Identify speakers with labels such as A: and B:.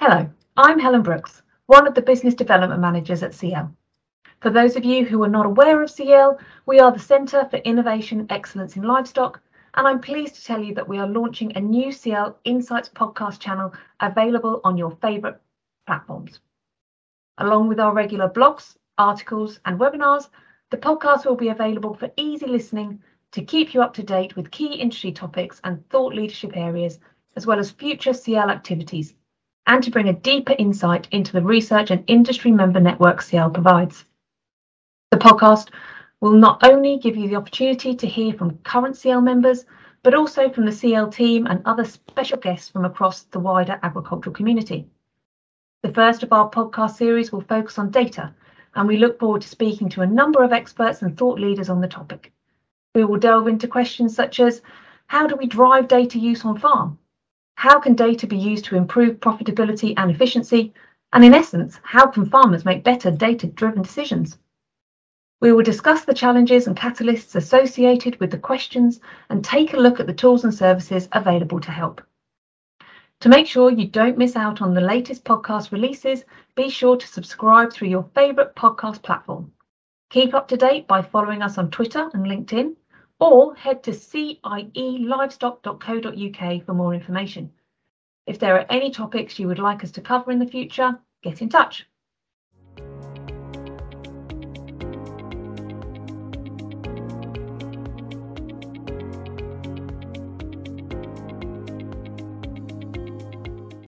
A: Hello, I'm Helen Brooks, one of the Business Development Managers at CIEL. For those of you who are not aware of CIEL, we are the Centre for Innovation Excellence in Livestock, and I'm pleased to tell you that we are launching a new CIEL Insights podcast channel available on your favourite platforms. Along with our regular blogs, articles, and webinars, the podcast will be available for easy listening to keep you up to date with key industry topics and thought leadership areas, as well as future CIEL activities, and to bring a deeper insight into the research and industry member network CIEL provides. The podcast will not only give you the opportunity to hear from current CIEL members, but also from the CIEL team and other special guests from across the wider agricultural community. The first of our podcast series will focus on data, and we look forward to speaking to a number of experts and thought leaders on the topic. We will delve into questions such as how do we drive data use on farm? How can data be used to improve profitability and efficiency? And in essence, how can farmers make better data driven decisions? We will discuss the challenges and catalysts associated with the questions and take a look at the tools and services available to help. To make sure you don't miss out on the latest podcast releases, be sure to subscribe through your favourite podcast platform. Keep up to date by following us on Twitter and LinkedIn, or head to cielivestock.co.uk for more information. If there are any topics you would like us to cover in the future, get in touch.